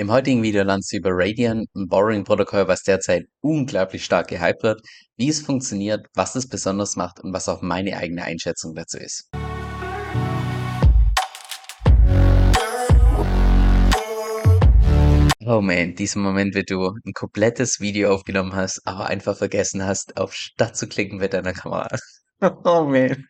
Im heutigen Video lernst du über Radian, ein Borrowing-Protokoll, was derzeit unglaublich stark gehypt wird, wie es funktioniert, was es besonders macht und was auch meine eigene Einschätzung dazu ist. Oh man, dieser Moment, wenn du ein komplettes Video aufgenommen hast, aber einfach vergessen hast, auf Start zu klicken mit deiner Kamera. Oh man.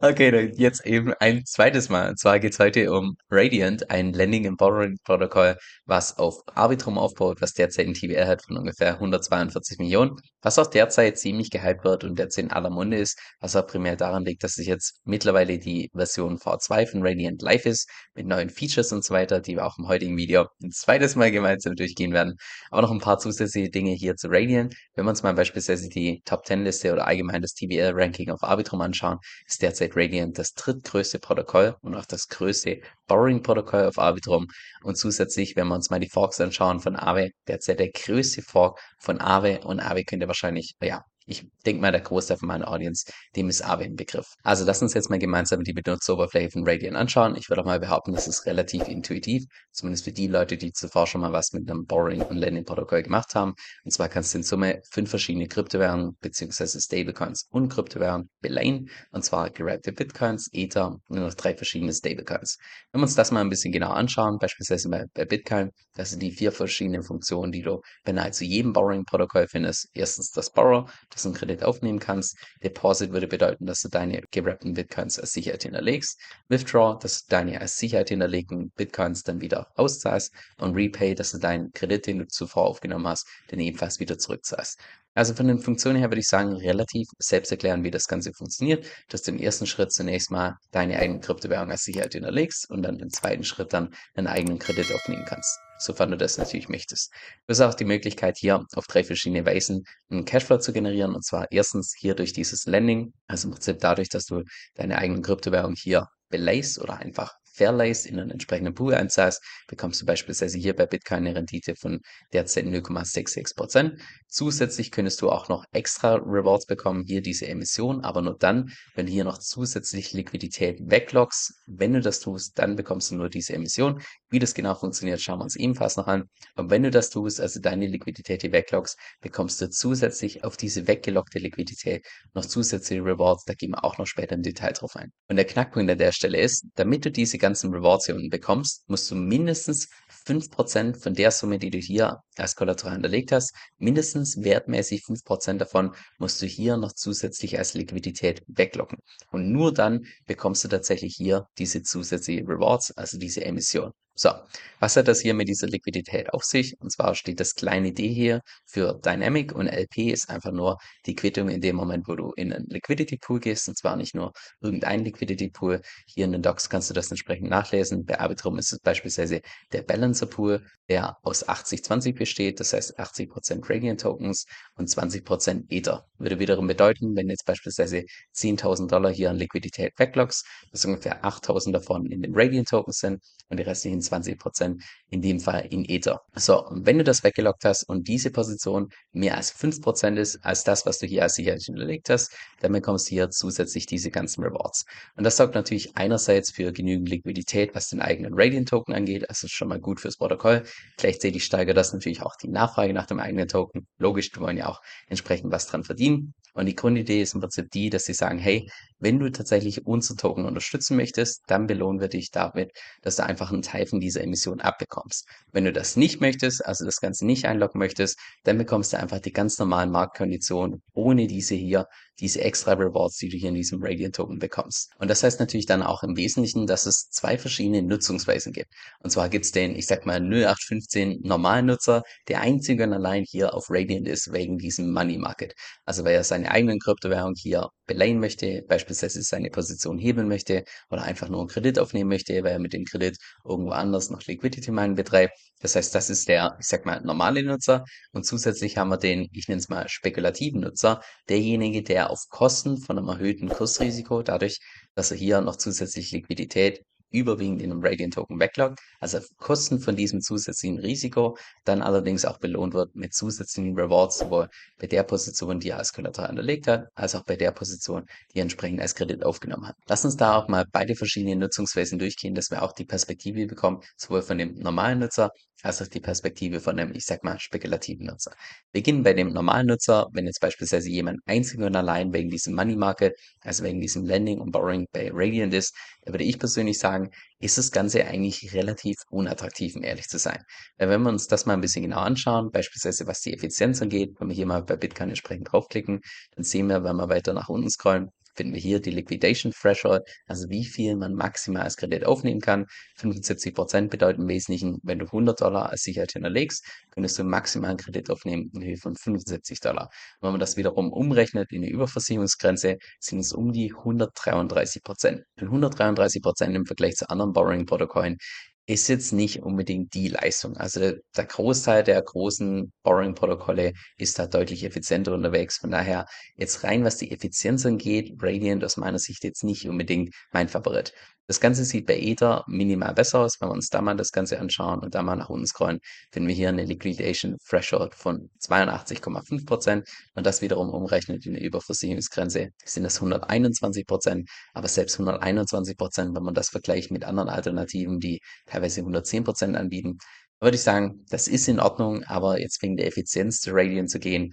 Okay, dann jetzt eben ein zweites Mal. Und zwar geht's heute um Radiant, ein Lending and Borrowing Protokoll, was auf Arbitrum aufbaut, was derzeit ein TVL hat von ungefähr 142 Millionen, was auch derzeit ziemlich gehypt wird und derzeit in aller Munde ist, was auch primär daran liegt, dass sich jetzt mittlerweile die Version V2 von Radiant live ist, mit neuen Features und so weiter, die wir auch im heutigen Video ein zweites Mal gemeinsam durchgehen werden. Aber noch ein paar zusätzliche Dinge hier zu Radiant. Wenn wir uns mal beispielsweise die Top 10 Liste oder allgemein das TVL Ranking auf Arbitrum anschauen, ist derzeit Radiant das drittgrößte Protokoll und auch das größte Borrowing-Protokoll auf Arbitrum. Und zusätzlich, wenn wir uns mal die Forks anschauen von Aave, derzeit der größte Fork von Aave und Aave könnte wahrscheinlich, ja, ich denke mal, der Großteil von meiner Audience, dem ist Aave ein Begriff. Also lass uns jetzt mal gemeinsam die Benutzeroberfläche von Radiant anschauen. Ich würde auch mal behaupten, das ist relativ intuitiv, zumindest für die Leute, die zuvor schon mal was mit einem Borrowing und Lending Protokoll gemacht haben. Und zwar kannst du in Summe fünf verschiedene Kryptowährungen bzw. Stablecoins und Kryptowährungen beleihen. Und zwar gerappte Bitcoins, Ether und noch drei verschiedene Stablecoins. Wenn wir uns das mal ein bisschen genauer anschauen, beispielsweise bei, bei Bitcoin, das sind die vier verschiedenen Funktionen, die du bei nahezu jedem Borrowing Protokoll findest. Erstens das Borrow, dass du einen Kredit aufnehmen kannst. Deposit würde bedeuten, dass du deine gerappten Bitcoins als Sicherheit hinterlegst. Withdraw, dass du deine als Sicherheit hinterlegten Bitcoins dann wieder auszahlst. Und Repay, dass du deinen Kredit, den du zuvor aufgenommen hast, dann ebenfalls wieder zurückzahlst. Also von den Funktionen her würde ich sagen, relativ selbst erklären, wie das Ganze funktioniert, dass du im ersten Schritt zunächst mal deine eigene Kryptowährung als Sicherheit hinterlegst und dann im zweiten Schritt dann einen eigenen Kredit aufnehmen kannst sofern du das natürlich möchtest. Du hast auch die Möglichkeit, hier auf drei verschiedene Weisen einen Cashflow zu generieren. Und zwar erstens hier durch dieses Lending, also im Prinzip dadurch, dass du deine eigenen Kryptowährung hier beleihst oder einfach verleihst, in einen entsprechenden Pool einzahlst, bekommst du beispielsweise hier bei Bitcoin eine Rendite von derzeit 0,66%. Zusätzlich könntest du auch noch extra Rewards bekommen, hier diese Emission, aber nur dann, wenn du hier noch zusätzlich Liquidität wegloggst. Wenn du das tust, dann bekommst du nur diese Emission. Wie das genau funktioniert, schauen wir uns ebenfalls noch an. Und wenn du das tust, also deine Liquidität hier wegloggst, bekommst du zusätzlich auf diese weggelockte Liquidität noch zusätzliche Rewards. Da gehen wir auch noch später im Detail drauf ein. Und der Knackpunkt an der Stelle ist, damit du diese ganzen Rewards hier unten bekommst, musst du mindestens 5% von der Summe, die du hier als Kollateral hinterlegt hast, mindestens wertmäßig 5% davon musst du hier noch zusätzlich als Liquidität weglocken. Und nur dann bekommst du tatsächlich hier diese zusätzliche Rewards, also diese Emission. So, was hat das hier mit dieser Liquidität auf sich? Und zwar steht das kleine d hier für Dynamic und LP ist einfach nur die Quittung in dem Moment, wo du in einen Liquidity Pool gehst. Und zwar nicht nur irgendein Liquidity Pool. Hier in den Docs kannst du das entsprechend nachlesen. Bei Arbitrum ist es beispielsweise der Balancer Pool, der aus 80-20 besteht. Das heißt 80% Radiant Tokens und 20% Ether. Würde wiederum bedeuten, wenn jetzt beispielsweise 10.000 Dollar hier an Liquidität weglockst, dass ungefähr 8.000 davon in den Radiant Tokens sind und die restlichen 20 Prozent, in dem Fall in Ether. So, wenn du das weggelockt hast und diese Position mehr als 5 Prozent ist, als das, was du hier als Sicherheit hinterlegt hast, dann bekommst du hier zusätzlich diese ganzen Rewards. Und das sorgt natürlich einerseits für genügend Liquidität, was den eigenen Radiant-Token angeht, also schon mal gut fürs Protokoll. Gleichzeitig steigert das natürlich auch die Nachfrage nach dem eigenen Token. Logisch, wir wollen ja auch entsprechend was dran verdienen. Und die Grundidee ist im Prinzip die, dass sie sagen, hey, wenn du tatsächlich unsere Token unterstützen möchtest, dann belohnen wir dich damit, dass du einfach einen Teil von dieser Emission abbekommst. Wenn du das nicht möchtest, also das Ganze nicht einloggen möchtest, dann bekommst du einfach die ganz normalen Marktkonditionen ohne diese hier, diese extra Rewards, die du hier in diesem Radiant Token bekommst. Und das heißt natürlich dann auch im Wesentlichen, dass es zwei verschiedene Nutzungsweisen gibt. Und zwar gibt es den, ich sag mal, 0815 normalen Nutzer, der einzige und allein hier auf Radiant ist wegen diesem Money Market. Also weil er seine eigenen Kryptowährung hier beleihen möchte, beispielsweise seine Position hebeln möchte oder einfach nur einen Kredit aufnehmen möchte, weil er mit dem Kredit irgendwo anders noch Liquidity Mining betreibt. Das heißt, das ist der, ich sag mal, normale Nutzer. Und zusätzlich haben wir den, ich nenne es mal, spekulativen Nutzer, derjenige, der auf Kosten von einem erhöhten Kursrisiko, dadurch, dass er hier noch zusätzlich Liquidität überwiegend in einem Radiant Token Backlog, also auf Kosten von diesem zusätzlichen Risiko, dann allerdings auch belohnt wird mit zusätzlichen Rewards, sowohl bei der Position, die er als Kollateral hinterlegt hat, als auch bei der Position, die er entsprechend als Kredit aufgenommen hat. Lass uns da auch mal beide verschiedenen Nutzungsweisen durchgehen, dass wir auch die Perspektive bekommen, sowohl von dem normalen Nutzer als auch die Perspektive von einem, ich sag mal, spekulativen Nutzer. Wir beginnen bei dem normalen Nutzer, wenn jetzt beispielsweise jemand einzig und allein wegen diesem Money Market, also wegen diesem Lending und Borrowing bei Radiant ist, da würde ich persönlich sagen, ist das Ganze eigentlich relativ unattraktiv, um ehrlich zu sein. Weil wenn wir uns das mal ein bisschen genau anschauen, beispielsweise was die Effizienz angeht, wenn wir hier mal bei Bitcoin entsprechend draufklicken, dann sehen wir, wenn wir weiter nach unten scrollen, finden wir hier die Liquidation Threshold, also wie viel man maximal als Kredit aufnehmen kann. 75 Prozent bedeuten im Wesentlichen, wenn du 100 Dollar als Sicherheit hinterlegst, könntest du maximal einen Kredit aufnehmen in Höhe von 75 Dollar. wenn man das wiederum umrechnet in die Überversicherungsgrenze, sind es um die 133 Prozent. 133 Prozent im Vergleich zu anderen Borrowing-Protokollen ist jetzt nicht unbedingt die Leistung. Also der, Großteil der großen Borrowing-Protokolle ist da deutlich effizienter unterwegs. Von daher jetzt rein, was die Effizienz angeht, Radiant aus meiner Sicht jetzt nicht unbedingt mein Favorit. Das Ganze sieht bei Ether minimal besser aus. Wenn wir uns da mal das Ganze anschauen und da mal nach unten scrollen, finden wir hier eine Liquidation Threshold von 82,5 Prozent. Und das wiederum umrechnet in eine Überversicherungsgrenze sind das 121 Prozent. Aber selbst 121 Prozent, wenn man das vergleicht mit anderen Alternativen, die teilweise 110 Prozent anbieten, würde ich sagen, das ist in Ordnung, aber jetzt wegen der Effizienz zu Radiant zu gehen,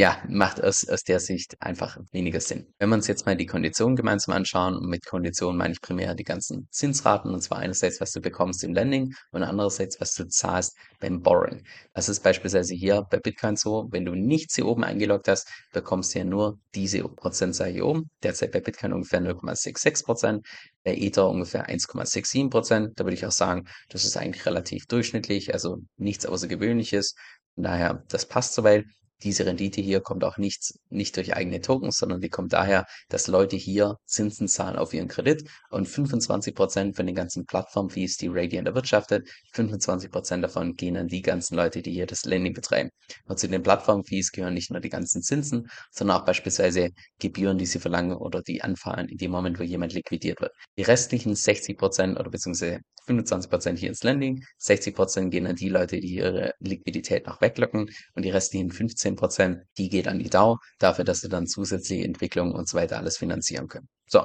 ja, macht aus, aus der Sicht einfach weniger Sinn. Wenn wir uns jetzt mal die Konditionen gemeinsam anschauen, und mit Konditionen meine ich primär die ganzen Zinsraten, und zwar einerseits, was du bekommst im Lending und andererseits, was du zahlst beim Borrowing. Das ist beispielsweise hier bei Bitcoin so, wenn du nichts hier oben eingeloggt hast, bekommst du ja nur diese Prozentzahl hier oben. Derzeit bei Bitcoin ungefähr 0,66 Prozent, bei Ether ungefähr 1,67 Prozent. Da würde ich auch sagen, das ist eigentlich relativ durchschnittlich, also nichts Außergewöhnliches. Von daher, das passt soweit diese Rendite hier kommt auch nicht, nicht durch eigene Tokens, sondern die kommt daher, dass Leute hier Zinsen zahlen auf ihren Kredit und 25 Prozent von den ganzen Plattform-Fees, die Radiant erwirtschaftet, 25 Prozent davon gehen an die ganzen Leute, die hier das Lending betreiben. Und zu den Plattform-Fees gehören nicht nur die ganzen Zinsen, sondern auch beispielsweise Gebühren, die sie verlangen oder die anfallen in dem Moment, wo jemand liquidiert wird. Die restlichen 60 Prozent oder beziehungsweise 25% hier ins Lending, 60% gehen an die Leute, die ihre Liquidität noch weglocken und die restlichen 15%, die geht an die DAO, dafür, dass sie dann zusätzliche Entwicklungen und so weiter alles finanzieren können. So,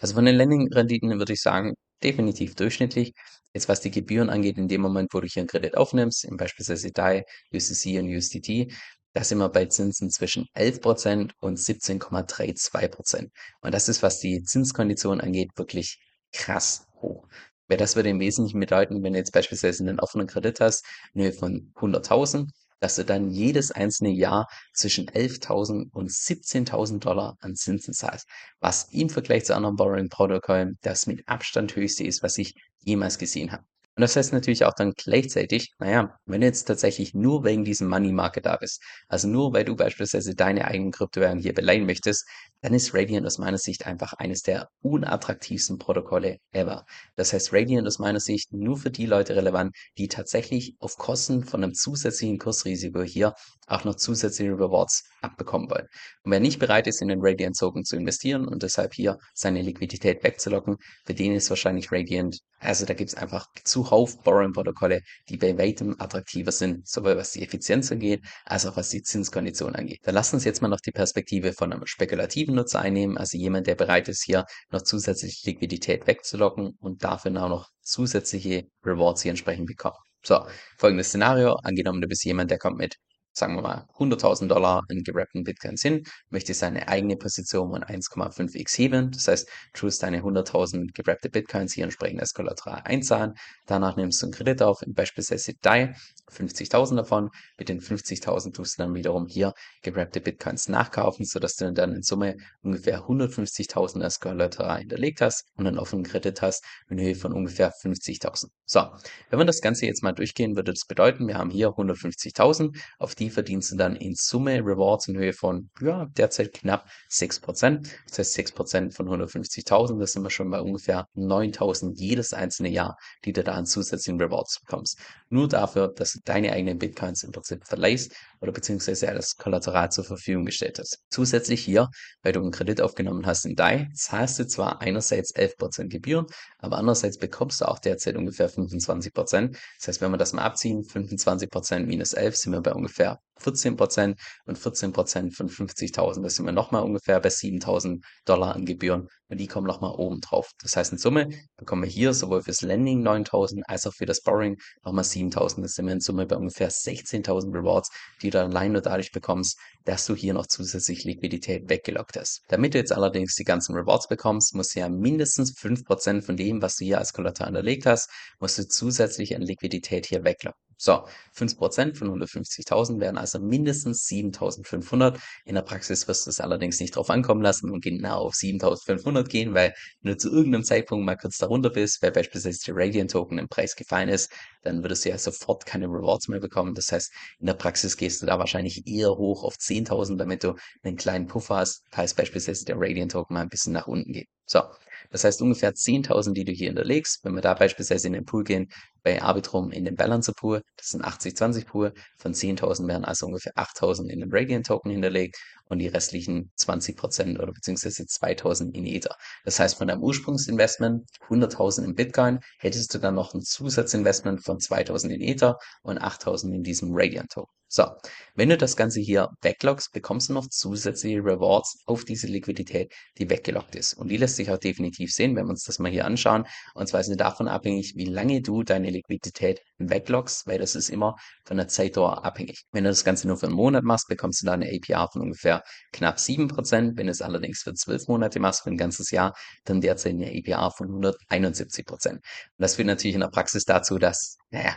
also von den Lending-Renditen würde ich sagen, definitiv durchschnittlich. Jetzt was die Gebühren angeht, in dem Moment, wo du hier einen Kredit aufnimmst, in beispielsweise DAI, UCC und USDT, da sind wir bei Zinsen zwischen 11% und 17,32%. Und das ist, was die Zinskondition angeht, wirklich krass hoch. Weil das würde im Wesentlichen bedeuten, wenn du jetzt beispielsweise einen offenen Kredit hast, in Höhe von 100.000, dass du dann jedes einzelne Jahr zwischen 11.000 und 17.000 Dollar an Zinsen zahlst, was im Vergleich zu anderen Borrowing-Protokollen das mit Abstand höchste ist, was ich jemals gesehen habe. Und das heißt natürlich auch dann gleichzeitig, naja, wenn du jetzt tatsächlich nur wegen diesem Money Market da bist, also nur weil du beispielsweise deine eigenen Kryptowährungen hier beleihen möchtest, dann ist Radiant aus meiner Sicht einfach eines der unattraktivsten Protokolle ever. Das heißt, Radiant aus meiner Sicht nur für die Leute relevant, die tatsächlich auf Kosten von einem zusätzlichen Kursrisiko hier auch noch zusätzliche Rewards abbekommen wollen. Und wer nicht bereit ist, in den Radiant Token zu investieren und deshalb hier seine Liquidität wegzulocken, für den ist wahrscheinlich Radiant, also da gibt es einfach zuhauf Borrowing-Protokolle, die bei weitem attraktiver sind, sowohl was die Effizienz angeht, als auch was die Zinskondition angeht. Da lassen uns jetzt mal noch die Perspektive von einem spekulativen Nutzer einnehmen, also jemand, der bereit ist, hier noch zusätzliche Liquidität wegzulocken und dafür auch noch zusätzliche Rewards hier entsprechend bekommen. So, folgendes Szenario. Angenommen, du bist jemand, der kommt mit sagen wir mal, 100.000 Dollar in gerappten Bitcoins hin, möchte seine eigene Position um 1,5x heben. Das heißt, du tust deine 100.000 gerappte Bitcoins hier entsprechend als Kollateral einzahlen. Danach nimmst du einen Kredit auf, beispielsweise DAI, 50.000 davon. Mit den 50.000 tust du dann wiederum hier gerappte Bitcoins nachkaufen, sodass du dann in Summe ungefähr 150.000 als Kollateral hinterlegt hast und einen offenen Kredit hast in Höhe von ungefähr 50.000. So, wenn wir das Ganze jetzt mal durchgehen, würde das bedeuten, wir haben hier 150.000, auf die verdienst du dann in Summe Rewards in Höhe von, ja, derzeit knapp 6%. Das heißt 6% von 150.000, das sind wir schon bei ungefähr 9.000 jedes einzelne Jahr, die du da an zusätzlichen Rewards bekommst. nur dafür, dass du deine eigenen Bitcoins im Prinzip verleihst oder beziehungsweise als Kollateral zur Verfügung gestellt hast. Zusätzlich hier, weil du einen Kredit aufgenommen hast in DAI, zahlst du zwar einerseits 11% Gebühren, aber andererseits bekommst du auch derzeit ungefähr 25%. Das heißt, wenn wir das mal abziehen, 25% minus 11 sind wir bei ungefähr 14% und 14% von 50.000, das sind wir nochmal ungefähr bei 7.000 Dollar an Gebühren und die kommen nochmal oben drauf. Das heißt, in Summe bekommen wir hier sowohl fürs Lending 9.000 als auch für das Borrowing nochmal 7.000. Das sind wir in Summe bei ungefähr 16.000 Rewards, die du allein nur dadurch bekommst, dass du hier noch zusätzlich Liquidität weggelockt hast. Damit du jetzt allerdings die ganzen Rewards bekommst, musst du ja mindestens 5% von dem, was du hier als Kollateral hinterlegt hast, musst du zusätzlich an Liquidität hier weglocken. So, 5% von 150.000 wären also mindestens 7.500. In der Praxis wirst du es allerdings nicht drauf ankommen lassen und genau auf 7.500 gehen, weil wenn du zu irgendeinem Zeitpunkt mal kurz darunter bist, weil beispielsweise der Radiant Token im Preis gefallen ist, dann würdest du ja sofort keine Rewards mehr bekommen. Das heißt, in der Praxis gehst du da wahrscheinlich eher hoch auf 10.000, damit du einen kleinen Puffer hast, falls beispielsweise der Radiant Token mal ein bisschen nach unten geht. So, das heißt ungefähr 10.000, die du hier hinterlegst. Wenn wir da beispielsweise in den Pool gehen, bei Arbitrum in den Balancer Pool, das ein 80-20 Pool, von 10.000 werden also ungefähr 8.000 in den Radiant Token hinterlegt und die restlichen 20% oder beziehungsweise 2.000 in Ether. Das heißt, von deinem Ursprungsinvestment 100.000 in Bitcoin hättest du dann noch ein Zusatzinvestment von 2.000 in Ether und 8.000 in diesem Radiant Token. So, wenn du das Ganze hier backloggst, bekommst du noch zusätzliche Rewards auf diese Liquidität, die weggeloggt ist. Und die lässt sich auch definitiv sehen, wenn wir uns das mal hier anschauen. Und zwar ist es davon abhängig, wie lange du deine Liquidität wegloggst, weil das ist immer von der Zeitdauer abhängig. Wenn du das Ganze nur für einen Monat machst, bekommst du da eine APR von ungefähr knapp 7%. Wenn du es allerdings für zwölf Monate machst, für ein ganzes Jahr, dann derzeit eine APR von 171%. Und das führt natürlich in der Praxis dazu, dass, naja,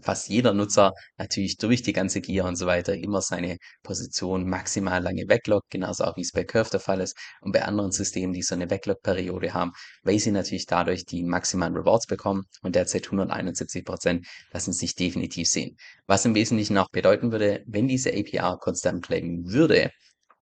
fast jeder Nutzer natürlich durch die ganze Gier und so weiter immer seine Position maximal lange wegloggt, genauso auch wie es bei Curve der Fall ist und bei anderen Systemen, die so eine Backlog-Periode haben, weil sie natürlich dadurch die maximalen Rewards bekommen und derzeit 171 Prozent lassen sich definitiv sehen. Was im Wesentlichen auch bedeuten würde, wenn diese APR konstant bleiben würde,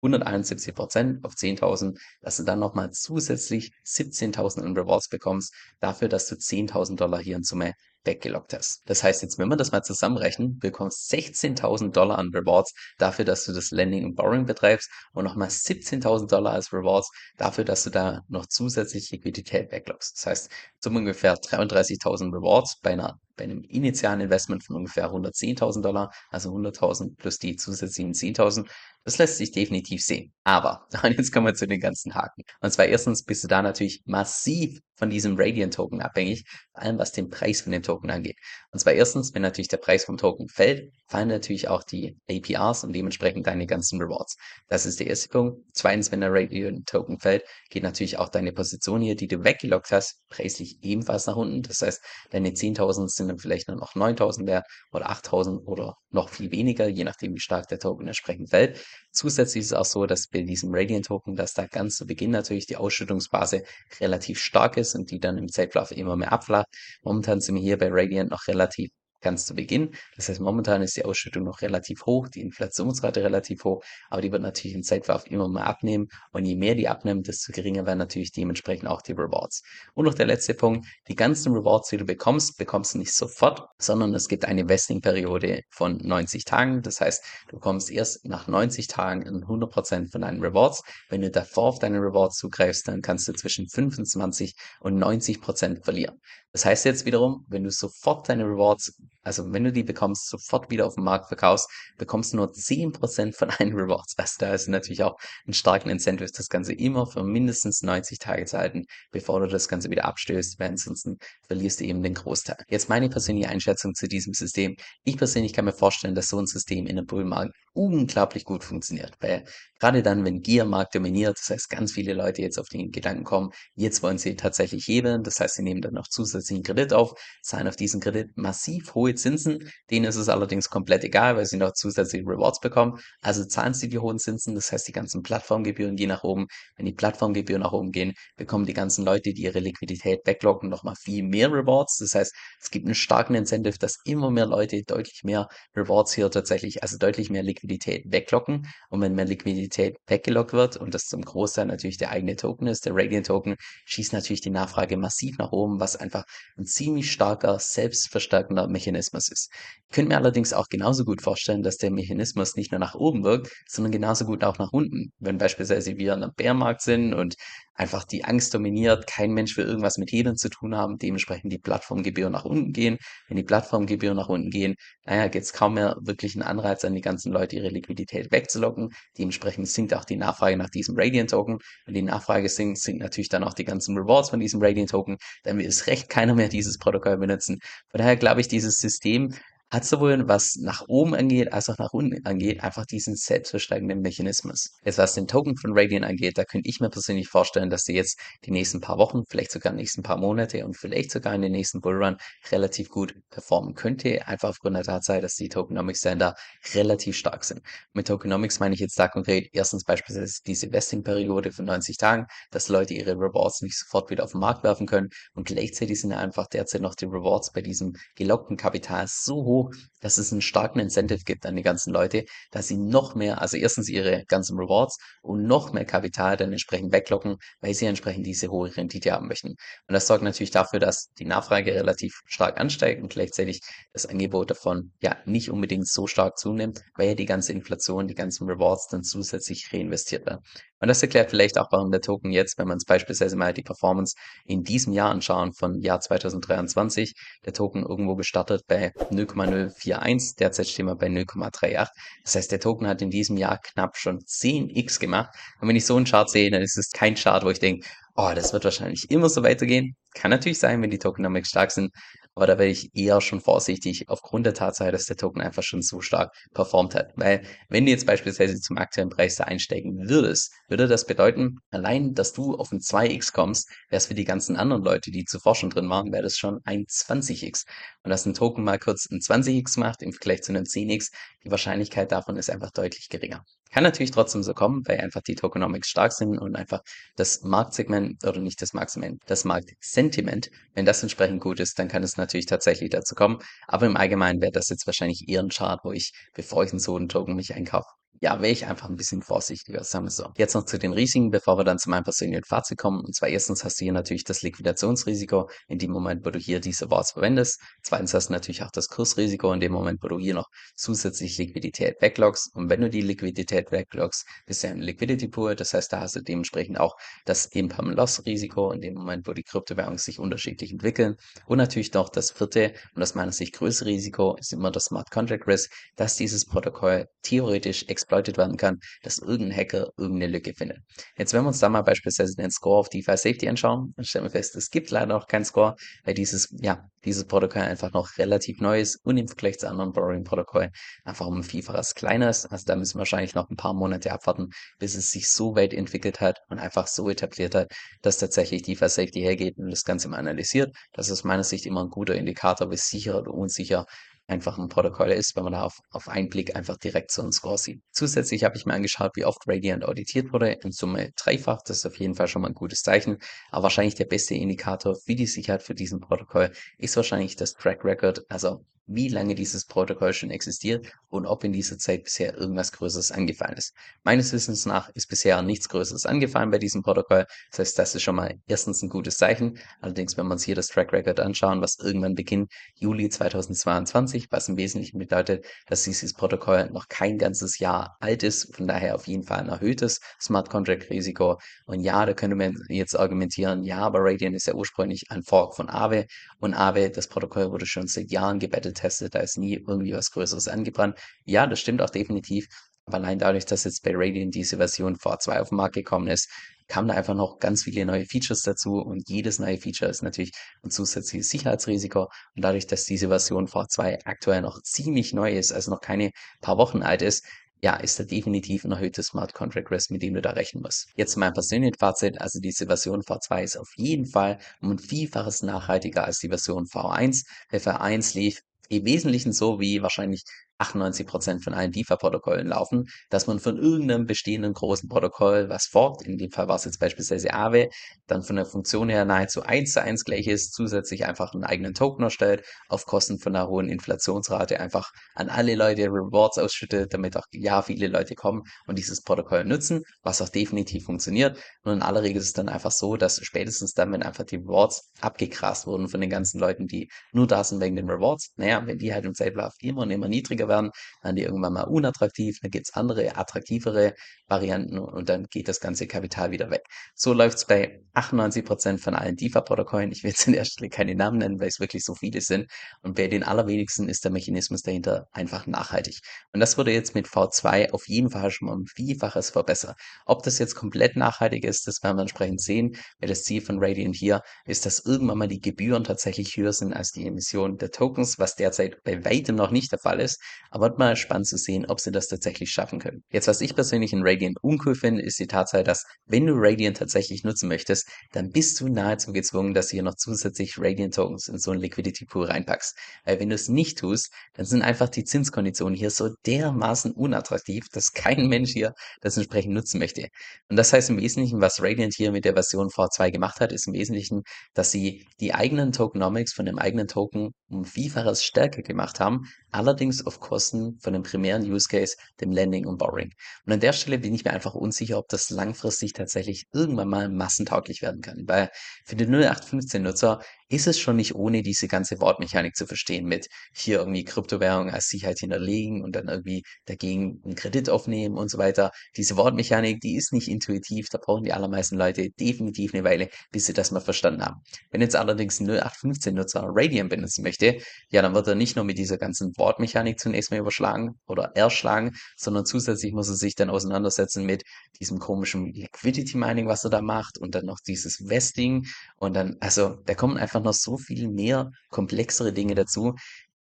171 Prozent auf 10.000, dass du dann nochmal zusätzlich 17.000 in Rewards bekommst, dafür, dass du 10.000 Dollar hier in Summe weggelockt hast. Das heißt jetzt, wenn wir das mal zusammenrechnen, bekommst 16.000 Dollar an Rewards dafür, dass du das Lending und Borrowing betreibst und nochmal 17.000 Dollar als Rewards dafür, dass du da noch zusätzlich Liquidität weglockst. Das heißt, zum ungefähr 33.000 Rewards bei einer bei einem initialen Investment von ungefähr 110.000 Dollar, also 100.000 plus die zusätzlichen 10.000, das lässt sich definitiv sehen. Aber, und jetzt kommen wir zu den ganzen Haken. Und zwar erstens bist du da natürlich massiv von diesem Radiant Token abhängig, vor allem was den Preis von dem Token angeht. Und zwar erstens, wenn natürlich der Preis vom Token fällt, fallen natürlich auch die APRs und dementsprechend deine ganzen Rewards. Das ist der erste Punkt. Zweitens, wenn der Radiant Token fällt, geht natürlich auch deine Position hier, die du weggelockt hast, preislich ebenfalls nach unten. Das heißt, deine 10.000 sind dann vielleicht nur noch 9.000 wert oder 8.000 oder noch viel weniger, je nachdem, wie stark der Token entsprechend fällt. Zusätzlich ist es auch so, dass bei diesem Radiant Token, dass da ganz zu Beginn natürlich die Ausschüttungsphase relativ stark ist und die dann im Zeitverlauf immer mehr abflacht. Momentan sind wir hier bei Radiant noch relativ ganz zu Beginn. Das heißt, momentan ist die Ausschüttung noch relativ hoch, die Inflationsrate relativ hoch, aber die wird natürlich im Zeitverlauf immer mehr abnehmen. Und je mehr die abnimmt, desto geringer werden natürlich dementsprechend auch die Rewards. Und noch der letzte Punkt, die ganzen Rewards, die du bekommst, bekommst du nicht sofort, sondern es gibt eine Vesting-Periode von 90 Tagen. Das heißt, du bekommst erst nach 90 Tagen 100% von deinen Rewards. Wenn du davor auf deine Rewards zugreifst, dann kannst du zwischen 25 und 90% verlieren. Das heißt jetzt wiederum, wenn du sofort deine Rewards, also wenn du die bekommst, sofort wieder auf dem Markt verkaufst, bekommst du nur 10% von deinen Rewards. Also da ist natürlich auch ein starken Incentive, das Ganze immer für mindestens 90 Tage zu halten, bevor du das Ganze wieder abstößt, weil ansonsten verlierst du eben den Großteil. Jetzt meine persönliche Einschätzung zu diesem System. Ich persönlich kann mir vorstellen, dass so ein System in einem Bullmarkt unglaublich gut funktioniert, weil gerade dann, wenn Gier Markt dominiert, das heißt, ganz viele Leute jetzt auf den Gedanken kommen, jetzt wollen sie tatsächlich hebeln, das heißt, sie nehmen dann noch zusätzlichen Kredit auf, zahlen auf diesen Kredit massiv hohe Zinsen, denen ist es allerdings komplett egal, weil sie noch zusätzliche Rewards bekommen, also zahlen sie die hohen Zinsen, das heißt, die ganzen Plattformgebühren gehen nach oben, wenn die Plattformgebühren nach oben gehen, bekommen die ganzen Leute, die ihre Liquidität backlocken, nochmal viel mehr Rewards, das heißt, es gibt einen starken Incentive, dass immer mehr Leute deutlich mehr Rewards hier tatsächlich, also deutlich mehr Liquidität weglocken. Und wenn mehr Liquidität weggelockt wird und das zum Großteil natürlich der eigene Token ist, der Radiant Token, schießt natürlich die Nachfrage massiv nach oben, was einfach ein ziemlich starker, selbstverstärkender Mechanismus Mechanismus ist. Ich könnte mir allerdings auch genauso gut vorstellen, dass der Mechanismus nicht nur nach oben wirkt, sondern genauso gut auch nach unten. Wenn beispielsweise wir in einem Bärmarkt sind und einfach die Angst dominiert, kein Mensch will irgendwas mit Hebeln zu tun haben, dementsprechend die Plattformgebühren nach unten gehen. Wenn die Plattformgebühren nach unten gehen, naja, gibt es kaum mehr wirklich einen Anreiz an die ganzen Leute, ihre Liquidität wegzulocken. Dementsprechend sinkt auch die Nachfrage nach diesem Radiant-Token. Wenn die Nachfrage sinkt, sinkt natürlich dann auch die ganzen Rewards von diesem Radiant-Token. Dann will es recht keiner mehr dieses Protokoll benutzen. Von daher glaube ich, dieses System System hat sowohl was nach oben angeht, als auch nach unten angeht, einfach diesen selbstversteigenden Mechanismus. Jetzt was den Token von Radiant angeht, da könnte ich mir persönlich vorstellen, dass sie jetzt die nächsten paar Wochen, vielleicht sogar die nächsten paar Monate und vielleicht sogar in den nächsten Bullrun relativ gut performen könnte, einfach aufgrund der Tatsache, dass die Tokenomics da relativ stark sind. Mit Tokenomics meine ich jetzt da konkret erstens beispielsweise diese Vesting-Periode von 90 Tagen, dass Leute ihre Rewards nicht sofort wieder auf den Markt werfen können und gleichzeitig sind einfach derzeit noch die Rewards bei diesem gelockten Kapital so hoch, dass es einen starken Incentive gibt an die ganzen Leute, dass sie noch mehr, also erstens ihre ganzen Rewards und noch mehr Kapital dann entsprechend weglocken, weil sie entsprechend diese hohe Rendite haben möchten. Und das sorgt natürlich dafür, dass die Nachfrage relativ stark ansteigt und gleichzeitig das Angebot davon ja nicht unbedingt so stark zunimmt, weil ja die ganze Inflation, die ganzen Rewards dann zusätzlich reinvestiert werden. Und das erklärt vielleicht auch, warum der Token jetzt, wenn wir uns beispielsweise mal die Performance in diesem Jahr anschauen, von Jahr 2023, der Token irgendwo gestartet bei 0,041, derzeit stehen wir bei 0,38. Das heißt, der Token hat in diesem Jahr knapp schon 10x gemacht. Und wenn ich so einen Chart sehe, dann ist es kein Chart, wo ich denke, oh, das wird wahrscheinlich immer so weitergehen. Kann natürlich sein, wenn die Tokenomics stark sind, aber da wäre ich eher schon vorsichtig aufgrund der Tatsache, dass der Token einfach schon so stark performt hat. Weil wenn du jetzt beispielsweise zum aktuellen Preis da einsteigen würdest, würde das bedeuten, allein, dass du auf ein 2x kommst, wäre es für die ganzen anderen Leute, die zuvor schon drin waren, wäre das schon ein 20x. Und dass ein Token mal kurz ein 20x macht im Vergleich zu einem 10x, die Wahrscheinlichkeit davon ist einfach deutlich geringer. Kann natürlich trotzdem so kommen, weil einfach die Tokenomics stark sind und einfach das Marktsegment oder nicht das Marktsegment, das Marktsentiment, wenn das entsprechend gut ist, dann kann es natürlich tatsächlich dazu kommen. Aber im Allgemeinen wäre das jetzt wahrscheinlich eher ein Chart, wo ich, bevor ich einen so einen Token mich einkaufe, ja, wäre ich einfach ein bisschen vorsichtiger, sagen wir so. Jetzt noch zu den Risiken, bevor wir dann zu meinem persönlichen Fazit kommen. Und zwar erstens hast du hier natürlich das Liquidationsrisiko in dem Moment, wo du hier diese Awards verwendest. Zweitens hast du natürlich auch das Kursrisiko in dem Moment, wo du hier noch zusätzlich Liquidität wegloggst. Und wenn du die Liquidität wegloggst, bist du ja ein Liquidity Pool. Das heißt, da hast du dementsprechend auch das Imperm Loss Risiko in dem Moment, wo die Kryptowährungen sich unterschiedlich entwickeln. Und natürlich noch das vierte und aus meiner Sicht größere Risiko ist immer das Smart Contract Risk, dass dieses Protokoll theoretisch exploited werden kann, dass irgendein Hacker irgendeine Lücke findet. Jetzt, wenn wir uns da mal beispielsweise den Score auf DeFi Safety anschauen, dann stellen wir fest, es gibt leider noch keinen Score, weil dieses, ja, dieses Protokoll einfach noch relativ neu ist und im Vergleich zu anderen Borrowing-Protokollen einfach um ein Vielfaches kleiner ist. Also da müssen wir wahrscheinlich noch ein paar Monate abwarten, bis es sich so weit entwickelt hat und einfach so etabliert hat, dass tatsächlich DeFi Safety hergeht und das Ganze mal analysiert. Das ist aus meiner Sicht immer ein guter Indikator, wie sicher oder unsicher einfach ein Protokoll ist, wenn man da auf, auf einen Blick einfach direkt so einen Score sieht. Zusätzlich habe ich mir angeschaut, wie oft Radiant auditiert wurde. In Summe dreifach. Das ist auf jeden Fall schon mal ein gutes Zeichen. Aber wahrscheinlich der beste Indikator für die Sicherheit für diesen Protokoll ist wahrscheinlich das Track Record. Also wie lange dieses Protokoll schon existiert und ob in dieser Zeit bisher irgendwas Größeres angefallen ist. Meines Wissens nach ist bisher nichts Größeres angefallen bei diesem Protokoll. Das heißt, das ist schon mal erstens ein gutes Zeichen. Allerdings, wenn wir uns hier das Track Record anschauen, was irgendwann beginnt, Juli 2022, was im Wesentlichen bedeutet, dass dieses Protokoll noch kein ganzes Jahr alt ist, von daher auf jeden Fall ein erhöhtes Smart Contract Risiko. Und ja, da könnte man jetzt argumentieren, ja, aber Radiant ist ja ursprünglich ein Fork von Aave und Aave, das Protokoll wurde schon seit Jahren gebettet getestet, da ist nie irgendwie was Größeres angebrannt. Ja, das stimmt auch definitiv. Aber allein dadurch, dass jetzt bei Radiant diese Version V2 auf den Markt gekommen ist, kamen da einfach noch ganz viele neue Features dazu und jedes neue Feature ist natürlich ein zusätzliches Sicherheitsrisiko und dadurch, dass diese Version V2 aktuell noch ziemlich neu ist, also noch keine paar Wochen alt ist, ja, ist da definitiv ein erhöhtes Smart Contract Risk, mit dem du da rechnen musst. Jetzt mein persönliches Fazit, also diese Version V2 ist auf jeden Fall um ein Vielfaches nachhaltiger als die Version V1. Der V1 lief im Wesentlichen so wie wahrscheinlich 98% von allen DeFi-Protokollen laufen, dass man von irgendeinem bestehenden großen Protokoll was forkt, in dem Fall war es jetzt beispielsweise Aave, dann von der Funktion her nahezu eins zu eins gleich ist, zusätzlich einfach einen eigenen Token erstellt, auf Kosten von einer hohen Inflationsrate einfach an alle Leute Rewards ausschüttet, damit auch ja viele Leute kommen und dieses Protokoll nutzen, was auch definitiv funktioniert. Nur in aller Regel ist es dann einfach so, dass spätestens dann, wenn einfach die Rewards abgegrast wurden von den ganzen Leuten, die nur da sind wegen den Rewards, naja, wenn die halt im Zeitlauf immer und immer niedriger werden, dann die irgendwann mal unattraktiv, dann gibt's andere, attraktivere Varianten und dann geht das ganze Kapital wieder weg. So läuft's bei 98% von allen DeFi-Protokollen. Ich will jetzt an der Stelle keine Namen nennen, weil es wirklich so viele sind. Und bei den allerwenigsten ist der Mechanismus dahinter einfach nachhaltig. Und das wurde jetzt mit V2 auf jeden Fall schon mal ein Vielfaches verbessert. Ob das jetzt komplett nachhaltig ist, das werden wir entsprechend sehen, weil das Ziel von Radiant hier ist, dass irgendwann mal die Gebühren tatsächlich höher sind als die Emission der Tokens, was derzeit bei weitem noch nicht der Fall ist. Aber wird mal spannend zu sehen, ob sie das tatsächlich schaffen können. Jetzt, was ich persönlich in Radiant uncool finde, ist die Tatsache, dass wenn du Radiant tatsächlich nutzen möchtest, dann bist du nahezu gezwungen, dass du hier noch zusätzlich Radiant Tokens in so einen Liquidity Pool reinpackst. Weil wenn du es nicht tust, dann sind einfach die Zinskonditionen hier so dermaßen unattraktiv, dass kein Mensch hier das entsprechend nutzen möchte. Und das heißt im Wesentlichen, was Radiant hier mit der Version V2 gemacht hat, ist im Wesentlichen, dass sie die eigenen Tokenomics von dem eigenen Token um Vielfaches stärker gemacht haben, allerdings auf Kosten von dem primären Use Case, dem Lending und Borrowing. Und an der Stelle bin ich mir einfach unsicher, ob das langfristig tatsächlich irgendwann mal massentauglich werden kann. Weil für den 0815-Nutzer ist es schon nicht ohne diese ganze Wortmechanik zu verstehen mit hier irgendwie Kryptowährung als Sicherheit hinterlegen und dann irgendwie dagegen einen Kredit aufnehmen und so weiter. Diese Wortmechanik, die ist nicht intuitiv, da brauchen die allermeisten Leute definitiv eine Weile, bis sie das mal verstanden haben. Wenn jetzt allerdings ein 0815-Nutzer Radiant benutzen möchte, ja, dann wird er nicht nur mit dieser ganzen Wortmechanik zunächst mal überschlagen oder erschlagen, sondern zusätzlich muss er sich dann auseinandersetzen mit diesem komischen Liquidity Mining, was er da macht und dann noch dieses Vesting und dann, also da kommen einfach noch so viel mehr komplexere Dinge dazu,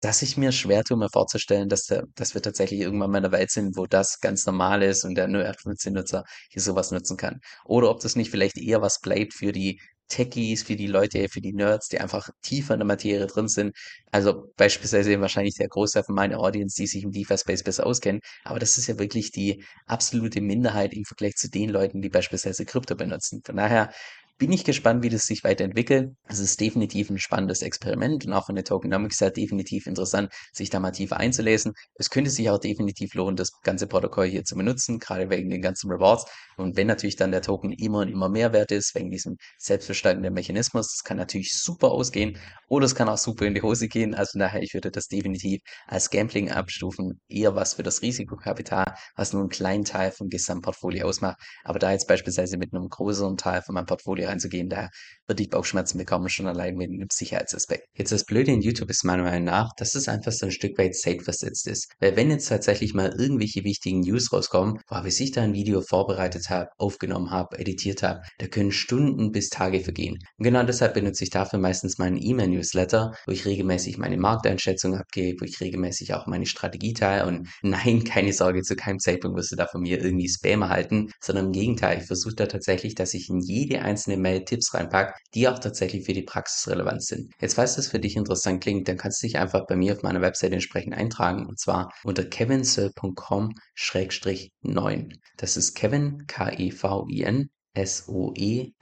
dass ich mir schwer tue, mir vorzustellen, dass, der, dass wir tatsächlich irgendwann mal in einer Welt sind, wo das ganz normal ist und der 0815-Nutzer hier sowas nutzen kann. Oder ob das nicht vielleicht eher was bleibt für die Techies, für die Leute, für die Nerds, die einfach tiefer in der Materie drin sind. Also beispielsweise wahrscheinlich der Großteil von meiner Audience, die sich im DeFi-Space besser auskennen. Aber das ist ja wirklich die absolute Minderheit im Vergleich zu den Leuten, die beispielsweise Krypto benutzen. Von daher bin ich gespannt, wie das sich weiterentwickelt. Es ist definitiv ein spannendes Experiment und auch von der Tokenomics her definitiv interessant, sich da mal tiefer einzulesen. Es könnte sich auch definitiv lohnen, das ganze Protokoll hier zu benutzen, gerade wegen den ganzen Rewards. Und wenn natürlich dann der Token immer und immer mehr wert ist, wegen diesem selbstverstandenen Mechanismus, das kann natürlich super ausgehen oder es kann auch super in die Hose gehen. Also daher, ich würde das definitiv als Gambling abstufen, eher was für das Risikokapital, was nur einen kleinen Teil vom Gesamtportfolio ausmacht. Aber da jetzt beispielsweise mit einem größeren Teil von meinem Portfolio reinzugehen, da würde ich Bauchschmerzen bekommen, schon allein mit einem Sicherheitsaspekt. Jetzt das Blöde in YouTube ist meiner Meinung nach, dass es einfach so ein Stück weit safe versetzt ist. Weil wenn jetzt tatsächlich mal irgendwelche wichtigen News rauskommen, wo ich sich da ein Video vorbereitet habe, aufgenommen habe, editiert habe, da können Stunden bis Tage vergehen. Und genau deshalb benutze ich dafür meistens meinen E-Mail-Newsletter, wo ich regelmäßig meine Markteinschätzung abgebe, wo ich regelmäßig auch meine Strategie teile und nein, keine Sorge, zu keinem Zeitpunkt wirst du da von mir irgendwie Spam erhalten, sondern im Gegenteil, ich versuche da tatsächlich, dass ich in jede einzelne Mail Tipps reinpacke, die auch tatsächlich für die Praxis relevant sind. Jetzt, falls das für dich interessant klingt, dann kannst du dich einfach bei mir auf meiner Webseite entsprechend eintragen und zwar unter kevinsoe.com-9. Das ist Kevin, K-E-V-I-N, S-O-E-L-L.com,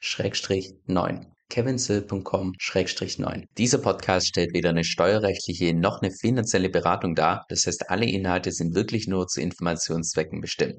Schrägstrich 9 kevinsill.com-9. Dieser Podcast stellt weder eine steuerrechtliche noch eine finanzielle Beratung dar. Das heißt, alle Inhalte sind wirklich nur zu Informationszwecken bestimmt.